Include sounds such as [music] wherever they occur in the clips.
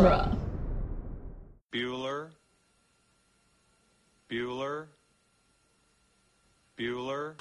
genre. Bueller. Bueller. Bueller.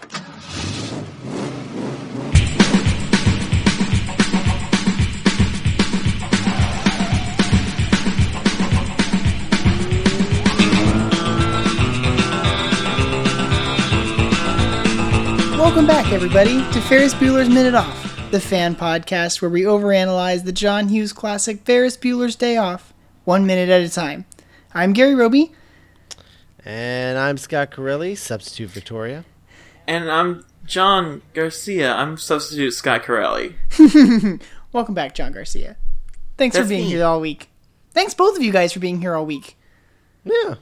Welcome back, everybody, to Ferris Bueller's Minute Off, the fan podcast where we overanalyze the John Hughes classic Ferris Bueller's Day Off, one minute at a time. I'm Gary Roby. And I'm Scott Corelli, substitute Victoria. And I'm John Garcia. I'm substitute Scott Corelli. [laughs] Welcome back, John Garcia. Thanks for being me. here all week. Thanks both of you guys for being here all week. Yeah.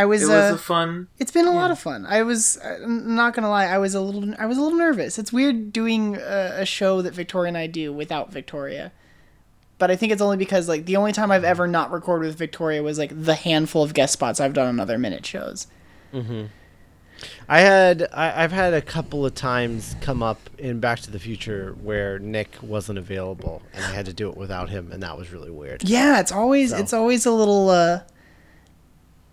I was. It was uh, a fun. It's been a lot of fun. I was I'm not gonna lie. I was a little. I was a little nervous. It's weird doing a, a show that Victoria and I do without Victoria. But I think it's only because like the only time I've ever not recorded with Victoria was like the handful of guest spots I've done on other minute shows. Mhm. I had I, I've had a couple of times come up in Back to the Future where Nick wasn't available and I had to do it without him and that was really weird. Yeah, it's always So. it's always a little. uh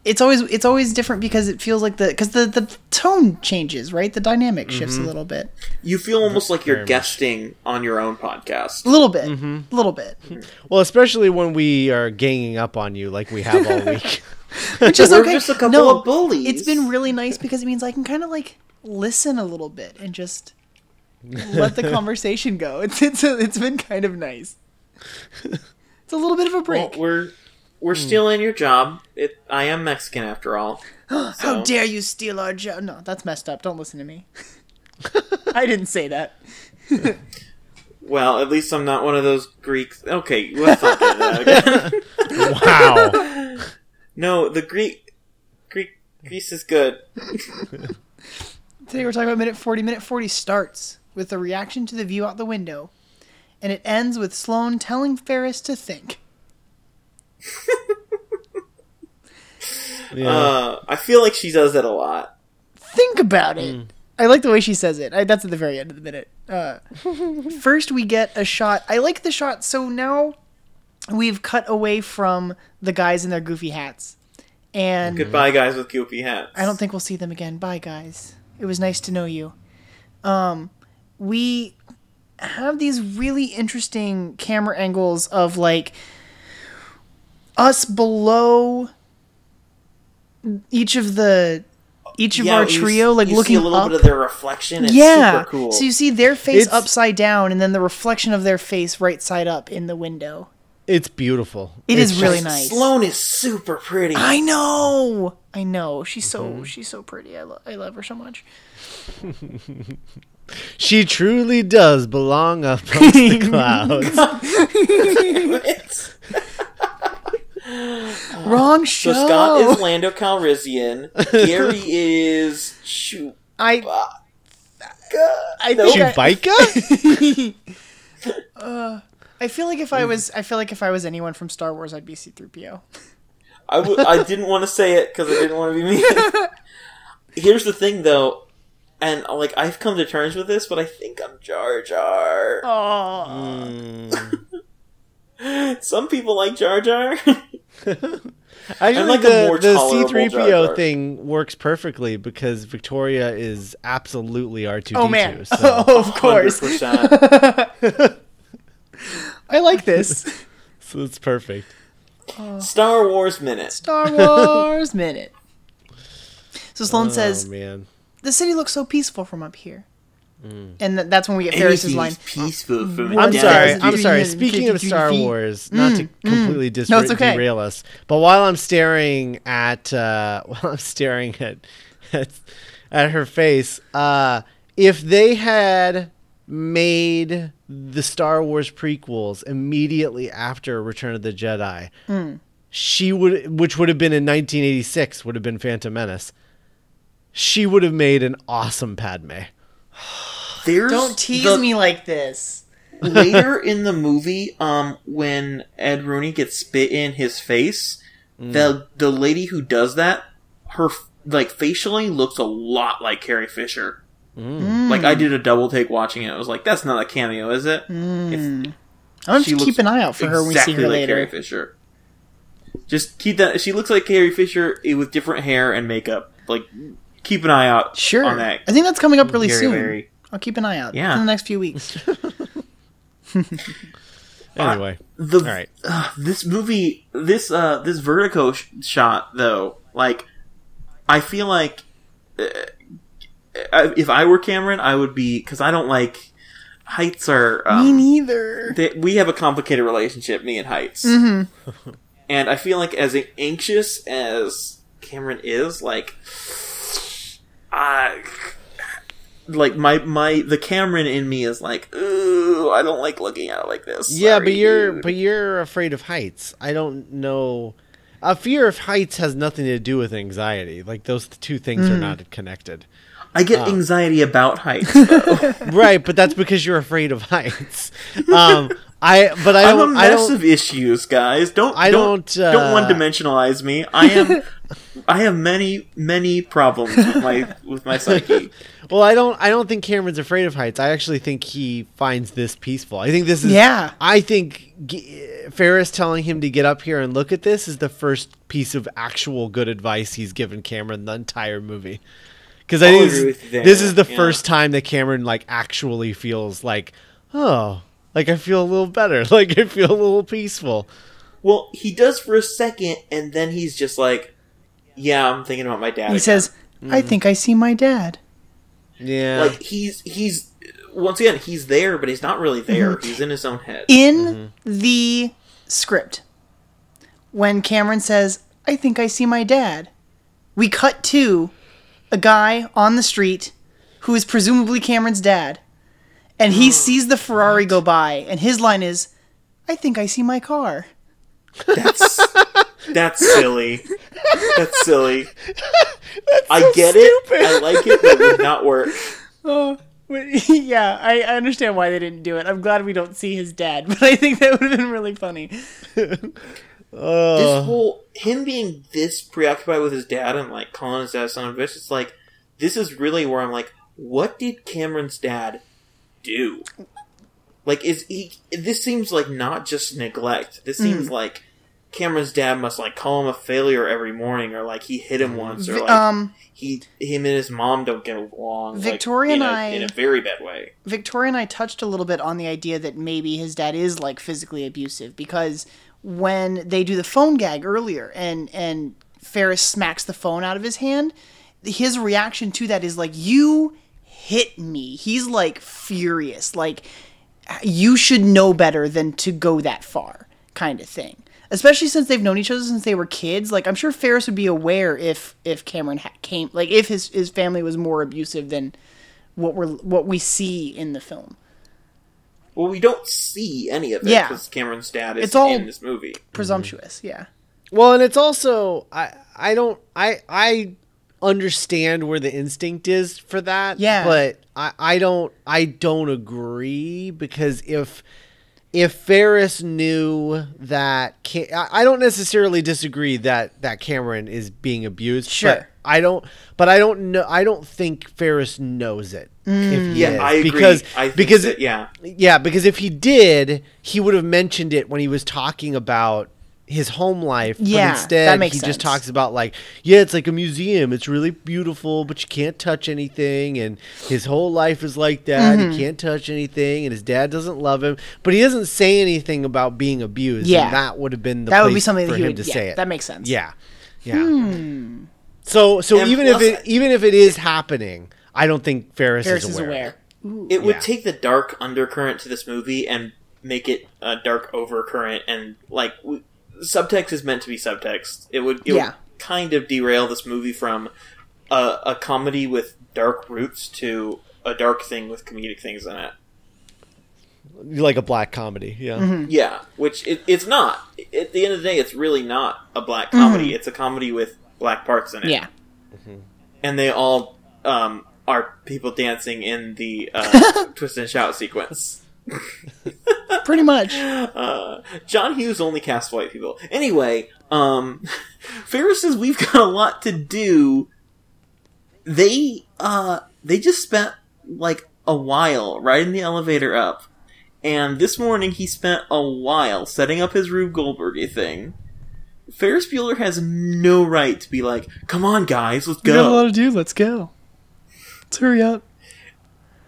It's always it's always different because it feels like the because the the tone changes right. The dynamic shifts a mm-hmm. little bit, You feel almost like you're much. guesting on your own podcast. a little bit, mm-hmm. a little bit. Mm-hmm. Well, especially when we are ganging up on you like we have all [laughs] week. Which is okay. just a couple no, of bullies. It's been really nice because it means I can kind of like listen a little bit and just let the [laughs] conversation go. It's it's it's been kind of nice. It's a little bit of a Well, break. we're we're hmm. stealing your job. It, I am Mexican after all. [gasps] How dare you steal our job? No, that's messed up. Don't listen to me. [laughs] I didn't say that. [laughs] Well, at least I'm not one of those Greeks. Okay, let's not get that again. [laughs] wow. no, the Greek Greek Greece is good. Today we're talking about minute 40. Minute 40 starts with a reaction to the view out the window, and it ends with Sloane telling Ferris to think. Yeah. Uh, I feel like she does that a lot. think about it. I like the way she says it. I, that's at the very end of the minute. Uh, [laughs] first, we get a shot. I like the shot. So now we've cut away from the guys in their goofy hats, and Goodbye, guys with goofy hats. I don't think we'll see them again. Bye, guys. It was nice to know you. Um, we have these really interesting camera angles of like us below each of the each of Yeah, our you trio, like you looking see a little up. bit of their reflection. It's yeah, super cool. so you see their face It's- upside down, and then the reflection of their face right side up in the window. It's beautiful. It It's is really nice. Sloane is super pretty. I know. I know. She's so Mm-hmm. she's so pretty. I, lo- I love her so much. [laughs] She truly does belong up [laughs] amongst the [laughs] clouds. It's- [gasps] Wrong show. so Scott is Lando Calrissian. [laughs] Gary is shoot. I I Nope. think I, Chewbacca? [laughs] [laughs] I feel like if I was I feel like if I was anyone from Star Wars, I'd be C-3PO. I, w- I didn't want to say it because I didn't want to be mean. Here's the thing, though, and like I've come to terms with this, but I think I'm Jar Jar. Oh, Mm. Some people like Jar Jar. Actually, [laughs] like the, more the C3PO thing works perfectly because Victoria is absolutely R2D2. oh man! So. Oh, [laughs] of course. [laughs] I like this so it's perfect. Uh, Star Wars minute. Star Wars minute. So Sloane oh says, man. "The city looks so peaceful from up here," and th- that's when we get Ferris's line. peaceful from One I'm Yeah, sorry. I'm sorry. Speaking of Star. Wars, not to completely dis- No, okay. derail us, but while I'm staring at uh, [laughs] while I'm staring at at, at her face, uh, if they had made the Star Wars prequels immediately after Return of the Jedi, she would, which would have been in 1986, would have been Phantom Menace. She would have made an awesome Padme. [sighs] [sighs] [sighs] There's Don't tease the- me like this. later in the movie, um, when Ed Rooney gets spit in his face, the the lady who does that, her like facially looks a lot like Carrie Fisher. Like I did a double take watching it. I was like, "That's not a cameo, is it?" It's- I'm gonna have She to looks keep an eye out for her when we see her like later. Carrie Fisher. Just keep that. She looks like Carrie Fisher eh, with different hair and makeup. Like, keep an eye out Sure. on that. I think that's coming up really Very, soon. very- I'll keep an eye out. Yeah. In the next few weeks. [laughs] [laughs] Anyway, The all right. uh, this movie, this uh, this Vertigo sh- shot though, like, I feel like uh, if I were Cameron, I would be because I don't like heights are. Me Um, neither. they, we have a complicated relationship, me and heights, Mm-hmm. [laughs] and I feel like as anxious as Cameron is, like, I. Like my my the Cameron in me is like, ooh, I don't like looking at it like this. Yeah, but you're dude." but you're afraid of heights. I don't know. A fear of heights has nothing to do with anxiety. Like those two things Mm. are not connected. I get Ah. anxiety about heights. [laughs] Though. right, but that's because you're afraid of heights. Um, [laughs] I but I I'm a mess of issues, guys. Don't I don't don't, uh, don't one dimensionalize me. I am. [laughs] I have many many problems with my with my psyche. Well, I don't. I don't think Cameron's afraid of heights. I actually think he finds this peaceful. I think this is. Yeah. I think G- Ferris telling him to get up here and look at this is the first piece of actual good advice he's given Cameron the entire movie. Because I think this, there, this is the yeah. first time that Cameron like actually feels like, oh, like I feel a little better. [laughs] Like I feel a little peaceful. Well, he does for a second, and then he's just like, "Yeah, I'm thinking about my dad." He again." says, "I Mm. think I see my dad." Yeah. like he's he's once again he's there, but he's not really there. Mm-hmm. He's in his own head. In the script, when Cameron says, "I think I see my dad," we cut to a guy on the street who is presumably Cameron's dad, and he [gasps] sees the Ferrari go by, and his line is, "I think I see my car." That's that's silly. That's silly. [laughs] That's I get it. I like it, but it would not work. [laughs] Oh, [laughs] yeah, I, I understand why they didn't do it. I'm glad we don't see his dad, but I think that would have been really funny. this uh. whole him being this preoccupied with his dad and like calling his dad son of a bitch, it's like this is really where I'm like, what did Cameron's dad do? Like, is he? This seems like not just neglect. This mm. seems like Cameron's dad must like call him a failure every morning, or like he hit him once, or like um, he him and his mom don't get along. Victoria in and a- I- in a very bad way. Victoria and I touched a little bit on the idea that maybe his dad is like physically abusive because when they do the phone gag earlier and and Ferris smacks the phone out of his hand, his reaction to that is like you hit me. He's like furious, like you should know better than to go that far, kind of thing. Especially since they've known each other since they were kids. Like I'm sure Ferris would be aware if if Cameron ha- came like if his his family was more abusive than what we're what we see in the film. Well, we don't see any of it Yeah. because Cameron's dad is It's all- in this movie. Presumptuous, yeah. Well, and it's also I I don't I I understand where the instinct is for that. Yeah. But I I don't I don't agree because if if Ferris knew that Ca- I I don't necessarily disagree that that Cameron is being abused. Sure. But I don't but I don't know I don't think Ferris knows it. If mm. he Yeah, is, I agree. Because I think because that- yeah. yeah, because if he did, he would have mentioned it when he was talking about his home life. Yeah, but instead that makes he just talks about like, yeah, it's like a museum. It's really beautiful, but you can't touch anything. And his whole life is like that. Mm-hmm. He can't touch anything, and his dad doesn't love him. But he doesn't say anything about being abused. Yeah. and that would have been the That would be something for that he him would to yeah, say it. That makes sense. Yeah, yeah. So so And even if it I- even if it is happening, I don't think Ferris, Ferris is is aware. aware. It would Yeah. take the dark undercurrent to this movie and make it a dark overcurrent, and like w- subtext is meant to be subtext. It would, it Yeah. would kind of derail this movie from a, a comedy with dark roots to a dark thing with comedic things in it. Like a black comedy. Yeah. Mm-hmm. Yeah, which it, it's not. At the end of the day, it's really not a black comedy. It's a comedy with black parts in it. Yeah. and they all um, are people dancing in the uh, [laughs] twist and shout sequence. Pretty much. Uh, John Hughes only casts white people. Anyway, um, [laughs] Ferris says we've got a lot to do. They uh, they just spent like a while riding the elevator up, And this morning he spent a while setting up his Rube Goldberg thing. Ferris Bueller has no right to be like, "Come on, guys, let's go." We got a lot to do. Let's go. Let's hurry up.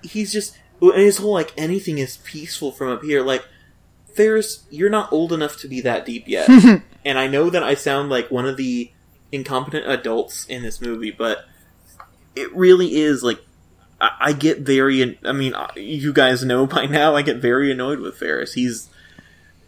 He's just and his whole like anything is peaceful from up here. Like Ferris, you're not old enough to be that deep yet. [laughs] and I know that I sound like one of the incompetent adults in this movie, but it really is like I, I get very. I mean, uh, you guys know by now. I get very annoyed with Ferris. He's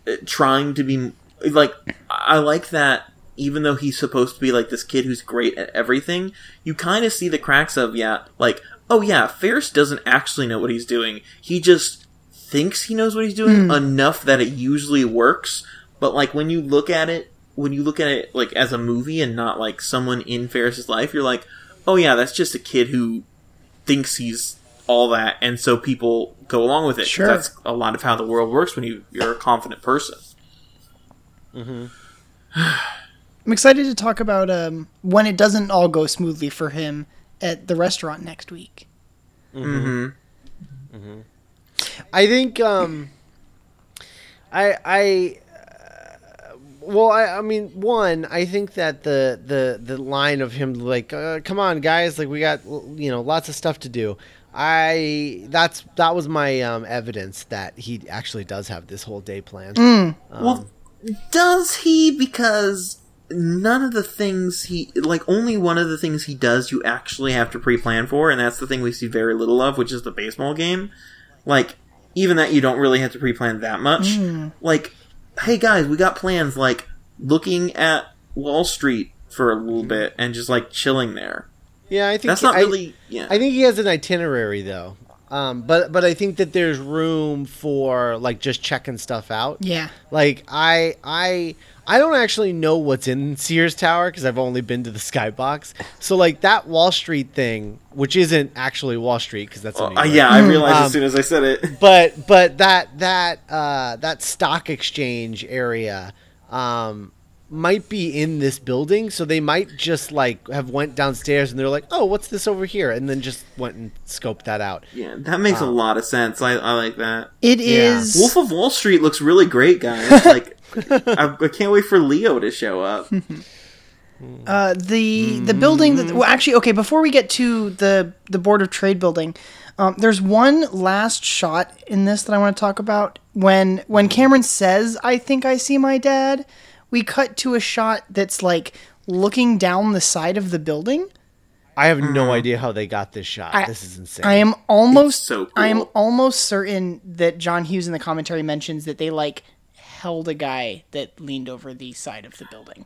uh, trying to be like. I like that. Even though he's supposed to be like this kid who's great at everything, you kind of see the cracks of yeah, like oh yeah, Ferris doesn't actually know what he's doing. He just thinks he knows what he's doing enough that it usually works. But like when you look at it, when you look at it like as a movie and not like someone in Ferris's life, you're like, oh yeah, that's just a kid who thinks he's all that, and so people go along with it. Sure. that's a lot of how the world works when you you're a confident person. [sighs] I'm excited to talk about um, when it doesn't all go smoothly for him at the restaurant next week. Mm-hmm. I think um I I uh, well I I mean one I think that the the the line of him like uh, come on guys like we got you know lots of stuff to do. I that's that was my um evidence that he actually does have this whole day planned. Um, well, does he? Because none of the things he like only one of the things he does you actually have to pre-plan for, and that's the thing we see very little of, which is the baseball game. Like even that you don't really have to pre-plan that much. Hmm. Like, hey guys, we got plans. Like looking at Wall Street for a little hmm. bit and just like chilling there. yeah, I think That's not I- really. Yeah. I think he has an itinerary though. Um, but but I think that there's room for like just checking stuff out. Yeah. Like I I I don't actually know what's in Sears Tower because I've only been to the [laughs] Skybox. So like that Wall Street thing, which isn't actually Wall Street because that's in New Uh, yeah, I realized Um, as soon as I said it. [laughs] But but that that uh, that stock exchange area um, might be in this building, so they might just like have went downstairs and they're like, oh, what's this over here, and then just went and scoped that out. Yeah, that makes a lot of sense. I, I like that. It Yeah. is. Wolf of Wall Street looks really great, guys. [laughs] Like, I, I can't wait for Leo to show up. [laughs] Uh, the the building that well actually okay before we get to the the board of trade building um, there's one last shot in this that i want to talk about when when cameron says i think i see my dad we cut to a shot that's like looking down the side of the building I have no mm-hmm. idea how they got this shot. I- this is insane. i am almost so cool. i am almost certain that john hughes in the commentary mentions that they like held a guy that leaned over the side of the building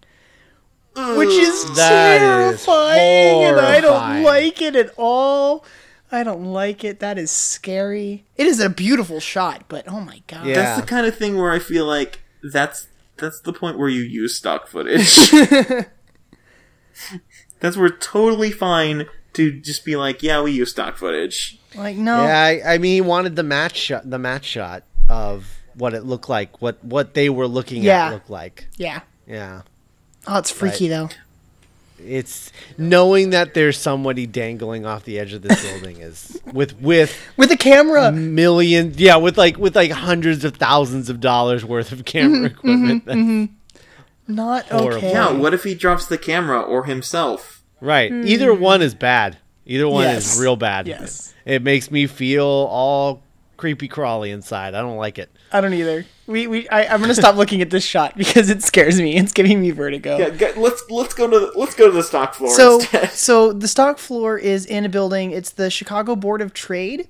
which is That is terrifying, and I don't like it at all. I don't like it. That is scary. It is a beautiful shot, but oh my god. Yeah. That's the kind of thing where I feel like that's that's the point where you use stock footage. [laughs] [laughs] that's where totally fine to just be like, yeah, we use stock footage. Like no. Yeah, I, I mean, he wanted the match shot, the match shot of what it looked like, what what they were looking Yeah. at looked like. Yeah. Yeah, Oh, it's freaky though. It's knowing that there's somebody dangling off the edge of this building is with with With a camera. millions, yeah, with like with like hundreds of thousands of dollars worth of camera mm-hmm, mm-hmm, equipment. That's- mm-hmm. Not Horrible. okay. Yeah, what if he drops the camera or himself? Right, hmm. either one is bad. Either one Yes. is real bad. Yes. it makes me feel all creepy crawly inside. I don't like it. I don't either. We we I, I'm gonna stop looking at this shot because it scares me. It's giving me vertigo. Yeah, g- let's let's go to the, let's go to the stock floor so instead. [laughs] so the stock floor is in a building it's the chicago board of trade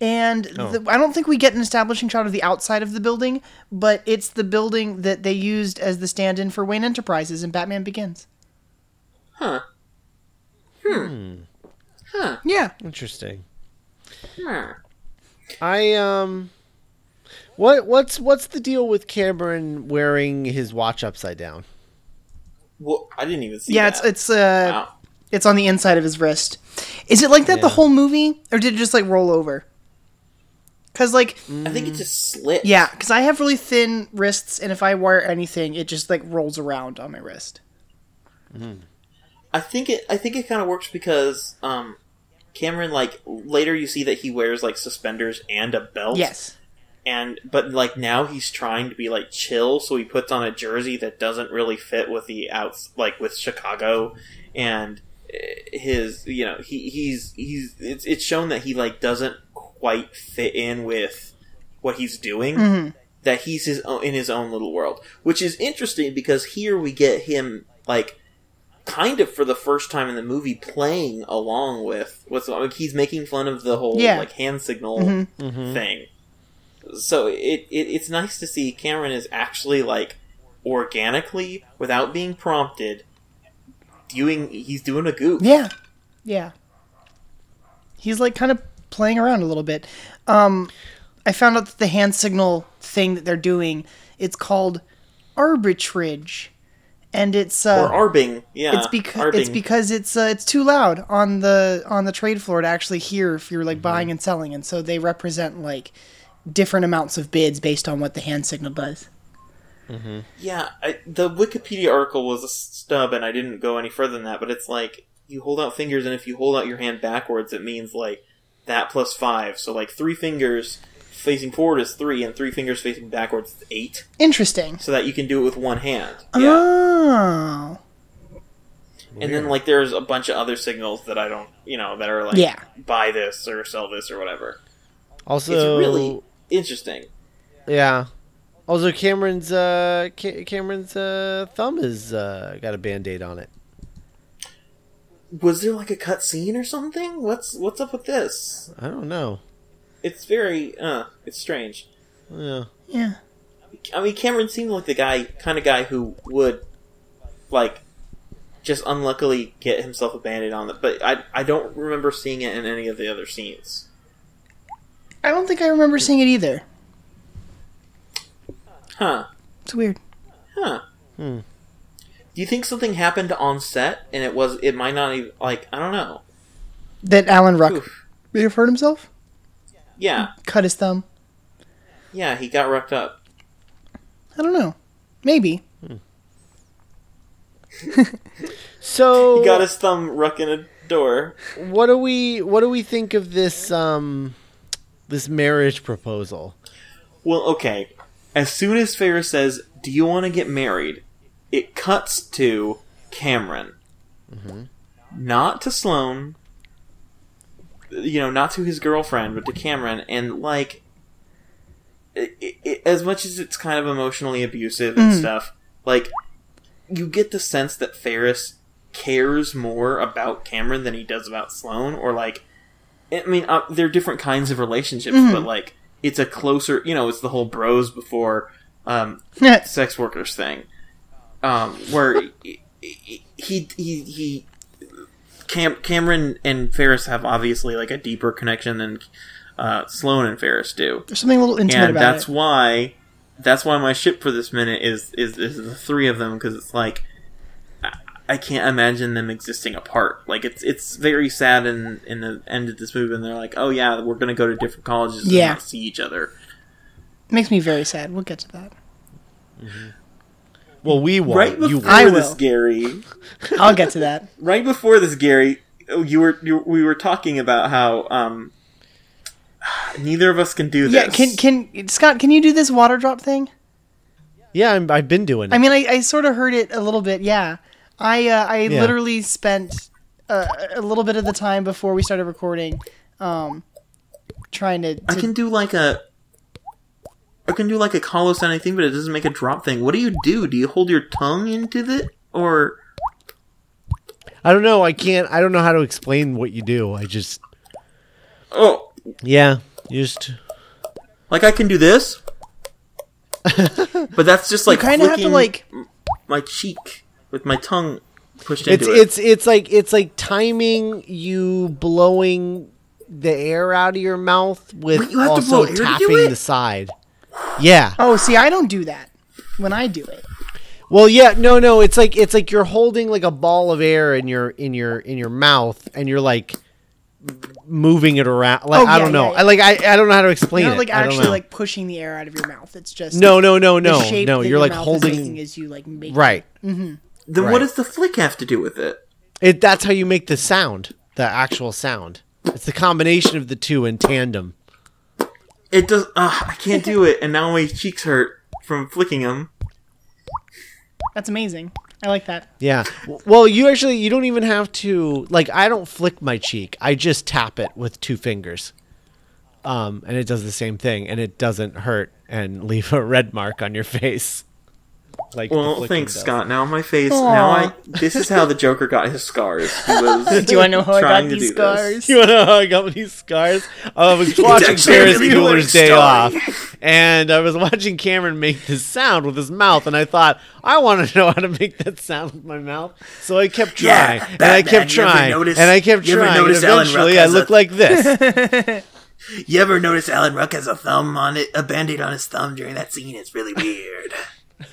and Oh. the, i don't think we get an establishing shot of the outside of the building but it's the building that they used as the stand-in for wayne enterprises in batman begins Huh. Hmm. Huh. yeah Interesting. Huh. I um what what's what's the deal with Cameron wearing his watch upside down? Well, I didn't even see yeah that. it's it's uh Wow. it's on the inside of his wrist is it like that the whole movie or did it just like roll over because like I think it just slit. yeah because i have really thin wrists and if i wear anything it just like rolls around on my wrist I think it. I think it kind of works because um, Cameron like later you see that he wears like suspenders and a belt. yes and but like now he's trying to be like chill, so he puts on a jersey that doesn't really fit with the outs like with Chicago, and eh, his you know he he's he's it's it's shown that he like doesn't quite fit in with what he's doing. Mm-hmm. That he's his own, in his own little world, which is interesting because here we get him like kind of for the first time in the movie playing along with what's like he's making fun of the whole Yeah. like hand signal Mhm. thing. So it, it it's nice to see Cameron is actually like organically without being prompted doing he's doing a goof. Yeah. Yeah. He's like kind of playing around a little bit. Um I found out that the hand signal thing that they're doing, it's called arbitrage. And it's uh Or arbing, yeah. it's because it's because it's uh, it's too loud on the on the trade floor to actually hear if you're like buying and selling and so they represent like different amounts of bids based on what the hand signal does. Mm-hmm. Yeah, I, the Wikipedia article was a stub, and I didn't go any further than that. But it's like you hold out fingers, and if you hold out your hand backwards, it means like that plus five. So like three fingers facing forward is three, and three fingers facing backwards is eight. Interesting. So that you can do it with one hand. Oh. Yeah, Oh. and then like there's a bunch of other signals that I don't, you know, that are like Yeah. buy this or sell this or whatever. Also, It's really interesting. yeah. Also, Cameron's uh, Ca- Cameron's uh, thumb has uh, got a band-aid on it. Was there like a cut scene or something? What's what's up with this? I don't know. It's very uh, it's strange. Yeah. Yeah. I mean, Cameron seemed like the guy, kind of guy who would, like, just unluckily get himself a band-aid on it. But I, I don't remember seeing it in any of the other scenes. I don't think I remember seeing it either. Huh? It's weird. Huh? Hmm. Do you think something happened on set and it was? It might not even like I don't know. That Alan Ruck Oof. may have hurt himself? Yeah, Cut his thumb? yeah, he got rucked up. I don't know. Maybe. [laughs] So [laughs] He got his thumb ruck in a door. what do we what do we think of this um this marriage proposal? Well, okay. As soon as Ferris says, "Do you want to get married?" it cuts to Cameron, mm-hmm. not to Sloane. You know, not to his girlfriend, but to Cameron, and like, it, it, as much as it's kind of emotionally abusive and mm. stuff, like, you get the sense that Ferris cares more about Cameron than he does about Sloane, or like, I mean, uh, they're different kinds of relationships, but like, it's a closer, you know, it's the whole bros before um, sex workers thing, um, where [laughs] he he he, he Cam- Cameron and Ferris have obviously like a deeper connection than uh, Sloane and Ferris do, There's something a little intimate and about that's it. why that's why my ship for this minute is is, is the three of them because it's like. I- I can't imagine them existing apart. Like it's it's very sad in in the end of this movie, and they're like, "Oh yeah, we're gonna go to different colleges Yeah. and not see each other." Makes me very sad. We'll get to that. Well, we won't. Right you before I won't. this, will. Gary. [laughs] I'll get to that. [laughs] Right before this, Gary, you were you, we were talking about how um [sighs] neither of us can do this. Yeah, can can Scott? Can you do this water drop thing? Yeah, I'm, I've been doing. I mean, I, I sort of heard it a little bit. Yeah, I uh, I Yeah. literally spent uh, a little bit of the time before we started recording, um, trying to. I can do like a. I can do like a hollow sounding thing, but it doesn't make a drop thing. What do you do? Do you hold your tongue into it, or I don't know. I can't. I don't know how to explain what you do. I just. oh, Yeah. You just. like I can do this, [laughs] but that's just like you kind of have to like. my cheek with my tongue pushed It's into it. it's it's it's like it's like timing you blowing the air out of your mouth with Wait, you have to also blow air to do tapping it? the side. Yeah. Oh, see, I don't do that when I do it. Well, yeah, no, no. It's like it's like you're holding like a ball of air in your in your in your mouth, and you're like moving it around. Like Oh, I yeah, don't know. yeah, yeah. I like I, I don't know how to explain You're it. not like I don't actually know. like pushing the air out of your mouth. It's just no, no, no, the no, shape no. You're your like mouth is holding making as you like make right. Mm-hmm. Then right. what does the flick have to do with it? It that's how you make the sound, the actual sound. It's the combination of the two in tandem. It does. Uh, I can't do it, and now my cheeks hurt from flicking them. That's amazing. I like that. Yeah. Well, you actually you don't even have to like I don't flick my cheek. I just tap it with two fingers. Um and it does the same thing and it doesn't hurt and [laughs] leave a red mark on your face. Like Well, thanks, does. Scott. Now my face. Now I. This is how the Joker got his scars. He [laughs] was Do you want to know how I got these do this. scars? You wanna know how I got these scars? Uh, I was watching actually a Ferris Bueller's Day story. Off, and I was watching Cameron make this sound with his mouth, and I thought I want to [laughs] know how to make that sound with my mouth, so I kept Yeah, trying, and I kept trying, notice- and I kept trying, and notice Alan Ruck eventually I has a- like this. [laughs] You ever notice Alan Ruck has a thumb on it, a band-aid on his thumb during that scene? It's really weird. [laughs]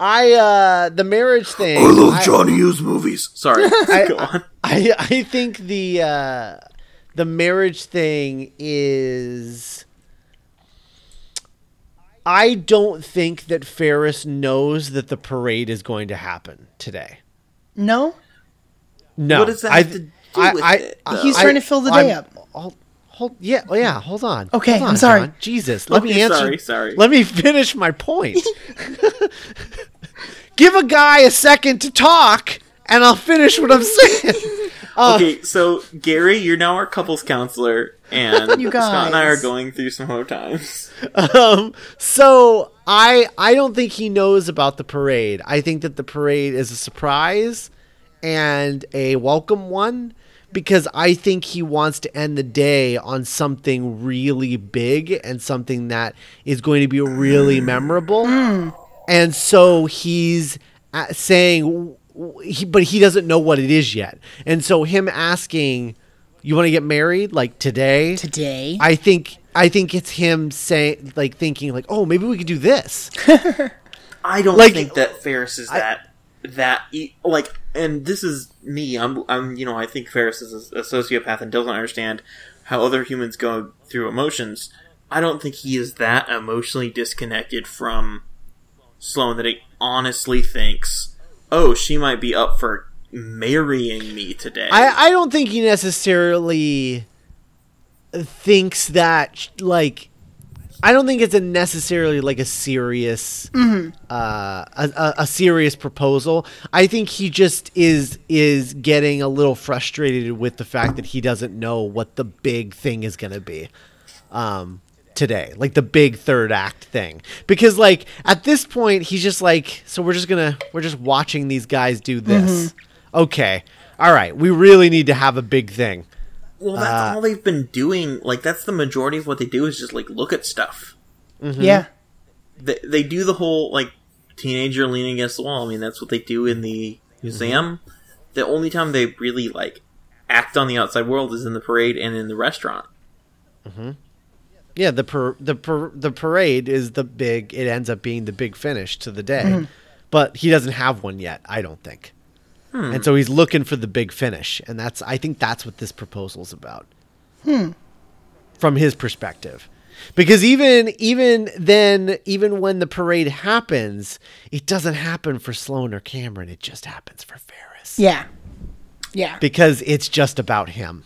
I uh the marriage thing. I- love Johnny Hughes movies. Sorry, [laughs] [laughs] go on. I I think the uh, the marriage thing is. I don't think that Ferris knows that the parade is going to happen today. No, No, What does that I, have to do I, with I, it, though? He's I- trying to fill the day I'm- up. Hold, hold, yeah, oh, yeah. Hold on. Okay, Hold I'm sorry. John. Jesus, let me answer. sorry, sorry. Let me finish my point. [laughs] [laughs] Give a guy a second to talk, and I'll finish what I'm saying. [laughs] Uh, okay, so Gary, you're now our couples counselor, and You Scott and I are going through some hard times. um, so I I don't think he knows about the parade. I think that the parade is a surprise and a welcome one because I think he wants to end the day on something really big and something that is going to be really memorable. And so he's uh, saying he, but he doesn't know what it is yet. And so him asking you want to get married like today? today. I think I think it's him saying like thinking like, "Oh, maybe we could do this." [laughs] I don't Like- think that Ferris is that that e- like, and this is me. I'm, I'm, you know, I think Ferris is a, a sociopath and doesn't understand how other humans go through emotions. I don't think he is that emotionally disconnected from Sloane that he honestly thinks, "Oh, she might be up for marrying me today." I I don't think he necessarily thinks that like I don't think it's a necessarily like a serious uh, a, a, serious proposal. I think he just is is getting a little frustrated with the fact that he doesn't know what the big thing is going to be um, today, like the big third act thing. Because like at this point, he's just like, so we're just gonna we're just watching these guys do this. Okay, all right, we really need to have a big thing. Well, that's uh, all they've been doing. Like, that's the majority of what they do is just like look at stuff. Mm-hmm. Yeah, they, they do the whole like teenager leaning against the wall. I mean, that's what they do in the mm-hmm. museum. The only time they really like act on the outside world is in the parade and in the restaurant. Mm-hmm. Yeah, the par- the par- the parade is the big. It ends up being the big finish to the day, but he doesn't have one yet. I don't think, and so he's looking for the big finish, and that's I think that's what this proposal is about. From his perspective, because even even then, even when the parade happens, it doesn't happen for Sloane or Cameron. It just happens for Ferris yeah, yeah. because it's just about him.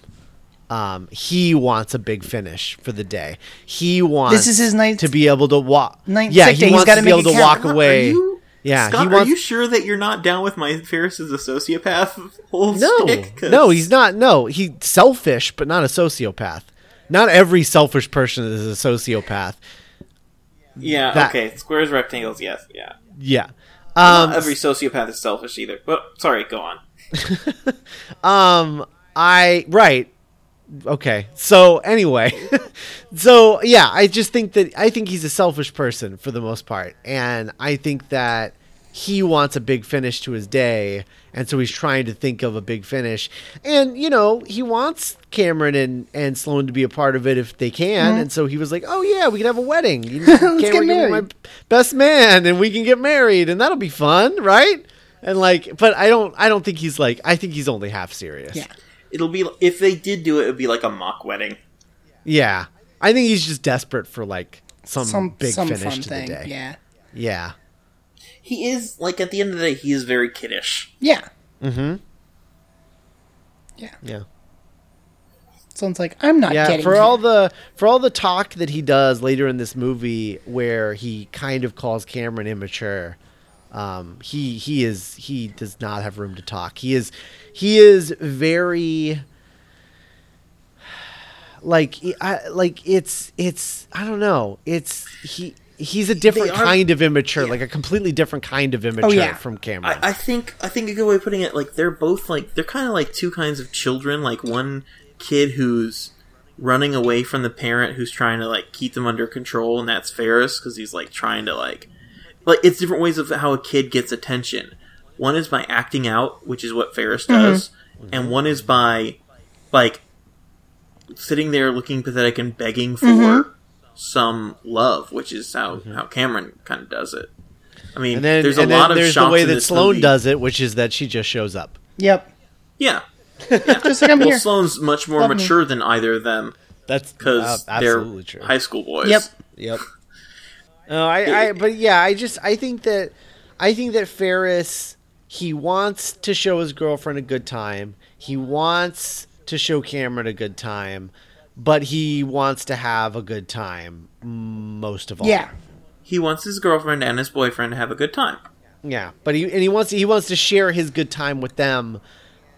Um, he wants a big finish for the day. He wants This is his ninth- to be able to walk. ninth yeah, he day. Wants gotta be able to count. walk away. Yeah, Scott, wants. are you sure that you're not down with my Ferris is a sociopath whole no, stick? 'Cause- no, he's not. No, he's selfish, but not a sociopath. Not every selfish person is a sociopath. Yeah, that- okay. Squares, rectangles, yes, yeah. Yeah. Not Um, every sociopath is selfish either. But sorry, go on. [laughs] Um, I right. Okay. So anyway, [laughs] so yeah, I just think that I think he's a selfish person for the most part, and I think that he wants a big finish to his day, and so he's trying to think of a big finish, and you know he wants Cameron and and Sloane to be a part of it if they can, mm-hmm. and so he was like, oh yeah, we can have a wedding. [laughs] You- Cameron get be my best man, and we can get married, and that'll be fun, right? And like, but I don't, I don't think he's like, I think he's only half serious. Yeah. It'll be if they did do it, it'd be like a mock wedding. Yeah, I think he's just desperate for like some, Some big some finish fun to thing. the day. Yeah, yeah, He is like at the end of the day, he is very kiddish. yeah. mm-hmm. Yeah. yeah. Sounds like I'm not yeah getting for here. all the for all the talk that he does later in this movie where he kind of calls cameron immature um, he he is he does not have room to talk he is he is very like I, like it's it's i don't know it's he he's a different are- kind of immature like a completely different kind of immature yeah. from cameron I, I think I think a good way of putting it, like they're both like they're kind of like two kinds of children. Like one kid who's running away from the parent who's trying to like keep them under control, and that's Ferris because he's like trying to like like it's different ways of how a kid gets attention. One is by acting out, which is what Ferris mm-hmm. does, and one is by like sitting there looking pathetic and begging for mm-hmm. some love, which is how mm-hmm. how Cameron kind of does it. I mean, and then, there's a and lot of there's the way that this sloane movie- does it which is that she just shows up Yep. Yeah, [laughs] Just like I'm well, here. Sloane's much more Love me. mature than either of them that's because uh, they're absolutely true high school boys. Yep. Yep. No, I, I, [laughs] but yeah, I just, I think that, I think that Ferris, he wants to show his girlfriend a good time. He wants to show Cameron a good time, but he wants to have a good time most of all. Yeah. He wants his girlfriend and his boyfriend to have a good time. Yeah, but he and he wants he wants to share his good time with them,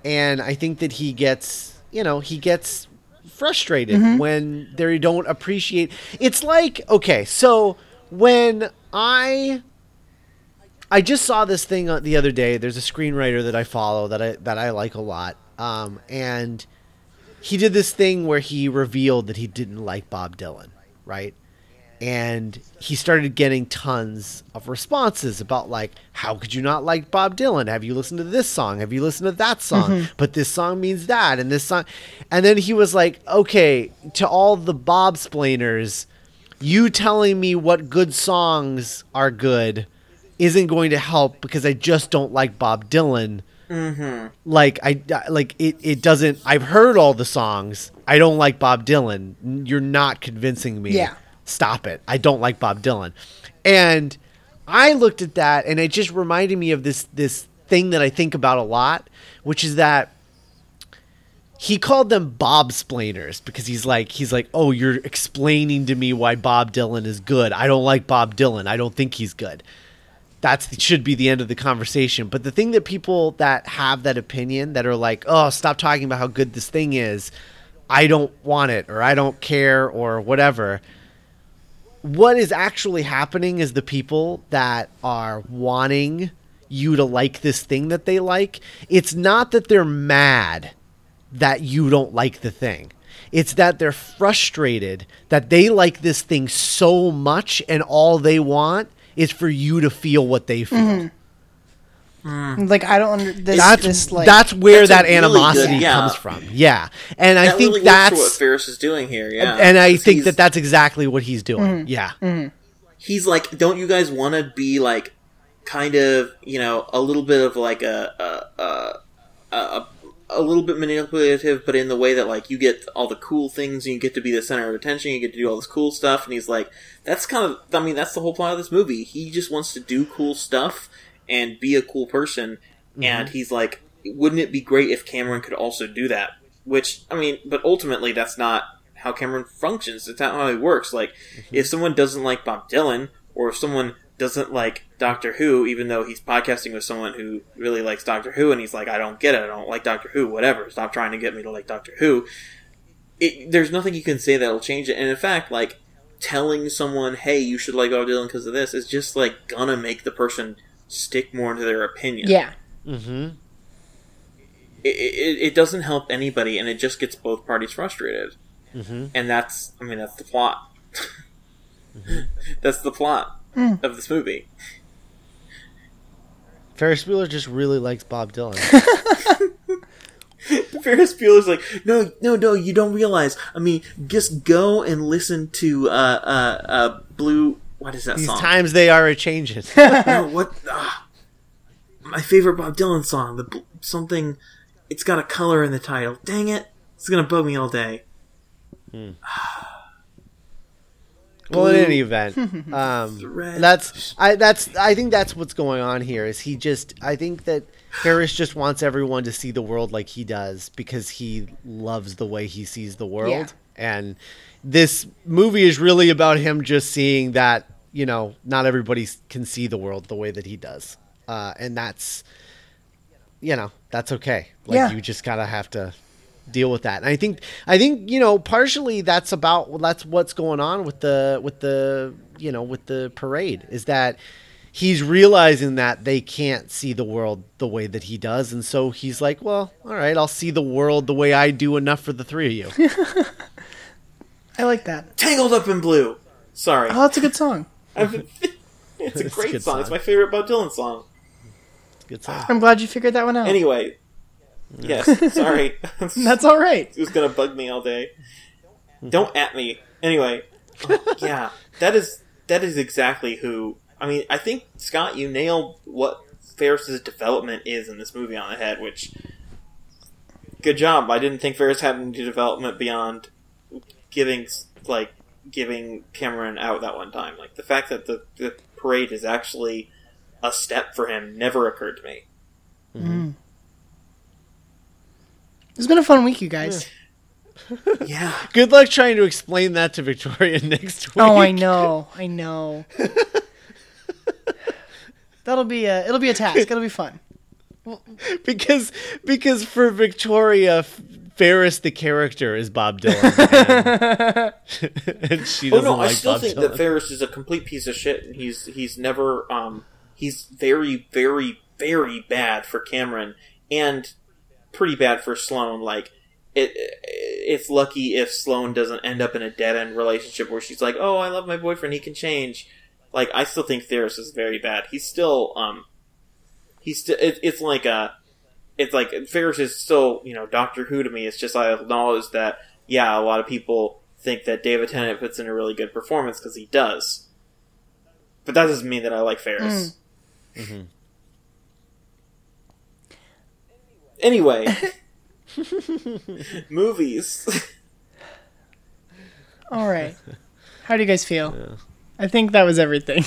and I think that he gets you know he gets frustrated mm-hmm. when they don't appreciate. It's like okay, so when I I just saw this thing the other day. There's a screenwriter that I follow that I that I like a lot, um, and he did this thing where he revealed that he didn't like Bob Dylan, right? and he started getting tons of responses about like how could you not like bob dylan? Have you listened to this song? Have you listened to that song? But this song means that and this song and then he was like okay to all the bob splainers you telling me what good songs are good isn't going to help because i just don't like bob dylan mm-hmm. like I I- like it it doesn't I've heard all the songs. I don't like Bob Dylan. You're not convincing me. Yeah. Stop it. I don't like Bob Dylan. And I looked at that and it just reminded me of this this thing that I think about a lot, which is that he called them Bob splainers because he's like he's like, "Oh, you're explaining to me why Bob Dylan is good. I don't like Bob Dylan. I don't think he's good." That should be the end of the conversation. But the thing that people that have that opinion that are like, "Oh, stop talking about how good this thing is. I don't want it or I don't care or whatever." What is actually happening is the people that are wanting you to like this thing that they like, it's not that they're mad that you don't like the thing. It's that they're frustrated that they like this thing so much and all they want is for you to feel what they feel. Mm-hmm. Mm. Like I don't under this. That's this like that's where That's a that really animosity good- yeah. comes from. Yeah. And I think really that's what Ferris is doing here. Yeah, and I think that that's exactly what he's doing. Mm-hmm. Yeah. Mm-hmm. he's like, don't you guys want to be like, kind of, you know, a little bit of like a a a, a, a little bit manipulative, but in the way that like you get all the cool things and you get to be the center of attention, you get to do all this cool stuff, and he's like, that's kind of, I mean, that's the whole plot of this movie. He just wants to do cool stuff and be a cool person, mm-hmm. and he's like, wouldn't it be great if Cameron could also do that? Which I mean, but ultimately, that's not how Cameron functions. It's not how he works. Like, mm-hmm. if someone doesn't like Bob Dylan, or if someone doesn't like Doctor Who, even though he's podcasting with someone who really likes Doctor Who, and he's like, I don't get it, I don't like Doctor Who, whatever. Stop trying to get me to like Doctor Who. It, there's nothing you can say that'll change it. And in fact, like telling someone, "Hey, you should like Bob Dylan because of this," is just like gonna make the person stick more into their opinion yeah. Mm-hmm. it, it, it doesn't help anybody and it just gets both parties frustrated Mhm. and that's i mean that's the plot [laughs] that's the plot of this movie Ferris Bueller just really likes Bob Dylan. [laughs] [laughs] ferris bueller's like no no no you don't realize. I mean just go and listen to uh uh uh blue what is that These song? times they are a changing. [laughs] no what ah, my favorite bob dylan song the something it's got a color in the title. Dang it it's gonna bug me all day Well, in any event, [laughs] um, that's I that's I think that's what's going on here. Is he just? I think that Harris just wants everyone to see the world like he does because he loves the way he sees the world, and this movie is really about him just seeing that you know not everybody can see the world the way that he does, uh, and that's you know that's okay. Like Yeah. you just gotta have to deal with that. And I think I think you know partially that's about well, that's what's going on with the with the you know with the parade is that he's realizing that they can't see the world the way that he does and so he's like well all right I'll see the world the way I do enough for the three of you [laughs] I like that. Tangled Up in Blue. Sorry. Oh, that's a good song. [laughs] It's a [laughs] It's a great song. It's my favorite Bob Dylan song. good song I'm glad you figured that one out. Anyway, yes. [laughs] Sorry. That's all right. it was gonna bug me all day. Don't at me. Anyway, oh, yeah, that is that is exactly who. I mean, I think Scott, you nailed what Ferris's development is in this movie on the head. Which, good job. I didn't think Ferris had any development beyond giving like giving Cameron out that one time. Like the fact that the, the parade is actually a step for him never occurred to me. Mm-hmm. It's been a fun week, you guys. [laughs] Yeah. good luck trying to explain that to Victoria [laughs] next week Oh, I know. [laughs] I know. That'll be a it'll be a task. It'll be fun. because because for Victoria Ferris the character is Bob Dylan and, and she doesn't oh, no, like I still Bob think Dylan. that Ferris is a complete piece of shit, and he's he's never um he's very very very bad for Cameron and pretty bad for Sloane. Like it, it's lucky if Sloane doesn't end up in a dead end relationship where she's like, "Oh, I love my boyfriend, he can change." Like I still think Ferris is very bad. He's still um he's still it, it's like a it's like Ferris is still you know Doctor Who to me. It's just I acknowledge that yeah, a lot of people think that David Tennant puts in a really good performance because he does, but that doesn't mean that I like Ferris. Anyway, [laughs] movies. All right. How do you guys feel? I think that was everything.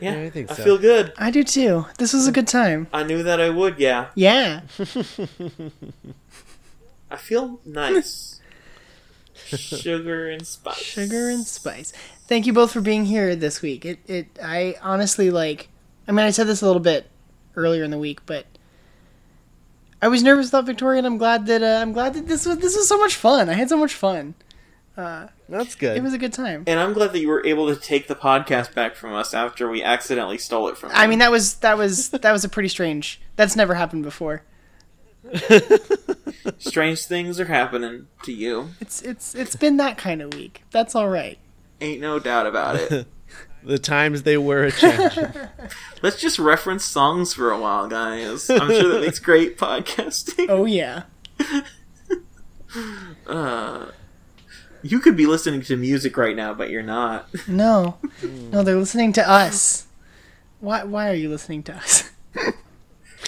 yeah, I think so. I feel good. I do too. This was a good time. I knew that I would. Yeah, Yeah. I feel nice. Sugar and spice. Sugar and spice. Thank you both for being here this week. It it I honestly like I mean I said this a little bit earlier in the week, but I was nervous about Victoria and I'm glad that uh, I'm glad that this was this was so much fun. I had so much fun. That's good. It was a good time. And I'm glad that you were able to take the podcast back from us after we accidentally stole it from you. I mean that was that was that was a pretty strange. That's never happened before. [laughs] strange things are happening to you. It's it's it's been that kind of week. That's all right. Ain't no doubt about it. [laughs] the times they were a change. [laughs] Let's just reference songs for a while, guys. I'm sure that makes great podcasting. Oh yeah. [laughs] Uh, you could be listening to music right now, but you're not. No. No, they're listening to us. Why why are you listening to us? [laughs]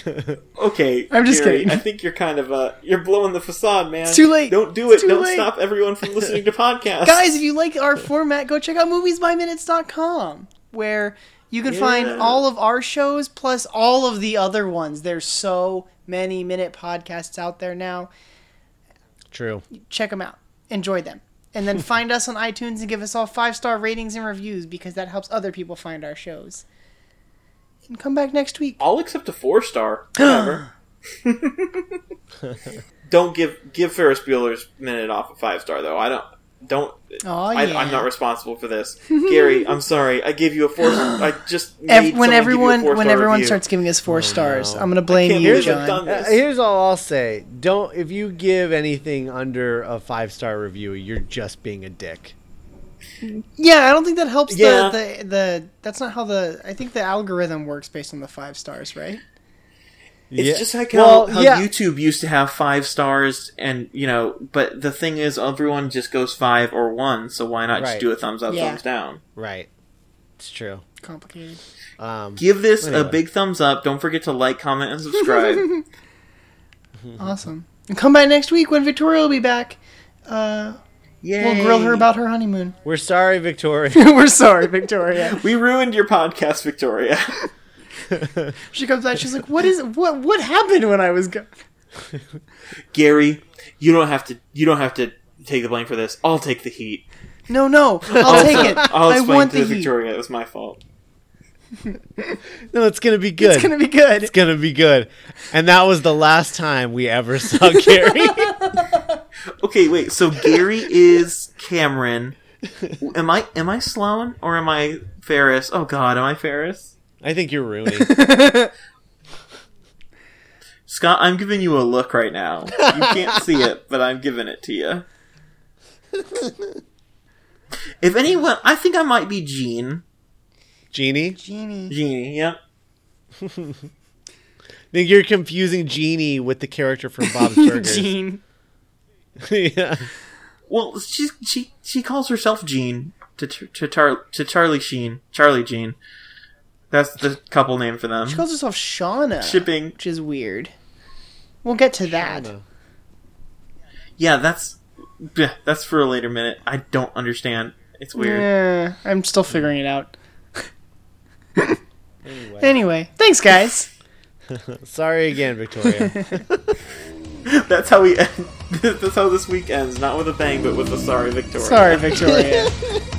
[laughs] Okay, I'm just Gary, kidding. I think you're kind of uh, you're blowing the facade, man. It's too late. Don't do it. Don't late. stop everyone from listening to [laughs] podcasts, Guys, if you like our format, go check out moviesbyminutes.com where you can Yeah. find all of our shows plus all of the other ones. There's so many minute podcasts out there now. True. Check them out. Enjoy them. And then [laughs] find us on iTunes and give us all five star ratings and reviews because that helps other people find our shows. And come back next week. I'll accept a four star. [gasps] Whatever. [laughs] don't give give Ferris Bueller's Minute off a five star though. I don't don't. Aw, I, yeah. I'm not responsible for this, Gary. I'm sorry. I gave you a four. [gasps] I just made Ev- when someone give you a everyone when everyone review. starts giving us four stars, no. I'm gonna blame you, John. Uh, here's all I'll say: Don't if you give anything under a five star review, you're just being a dick. Yeah, I don't think that helps Yeah. the, the the that's not how the I think the algorithm works based on the five stars, right? It's Yeah. just like how, Well, how yeah. YouTube used to have five stars, and you know, but the thing is, everyone just goes five or one. So why not Right. just do a thumbs up, Yeah. thumbs down? Right. It's true. Complicated. Um, Give this a big thumbs up. Don't forget to like, comment, and subscribe. [laughs] Awesome. And come back next week when Victoria will be back. Uh Yay. We'll grill her about her honeymoon. [laughs] We're sorry, Victoria. [laughs] We're sorry, Victoria. [laughs] We ruined your podcast, Victoria. She comes back. She's like, "What is what? What happened when I was gone?" Gary, you don't have to. You don't have to take the blame for this. I'll take the heat. No, no, I'll take it. I'll I want to the heat. Victoria. It was my fault. no, it's gonna be good. It's gonna be good. It's gonna be good. And that was the last time we ever saw Gary. Okay, wait. So Gary is Cameron. Am I am I Sloane or am I Ferris? Oh God, am I Ferris? I think you're ruining. [laughs] Scott, I'm giving you a look right now. You can't see it, but I'm giving it to you. If anyone, I think I might be Gene. Jeanie. Jeanie. Jeanie, yep. [laughs] I think you're confusing Jeanie with the character from Bob's Burgers. [laughs] Gene. [laughs] yeah. Well, she she she calls herself Jean to to Char, to Charlie Sheen, Charlie Jean. That's the couple name for them. She calls herself Shauna, Shipping. which is weird. We'll get to that. Yeah, that's that's for a later minute. I don't understand. It's weird. Yeah, I'm still figuring it out. Anyway. Anyway, thanks, guys. [laughs] Sorry again, Victoria. [laughs] [laughs] That's how we end. [laughs] That's how this week ends. Not with a bang, but with a sorry, Victoria. Sorry, Victoria. [laughs]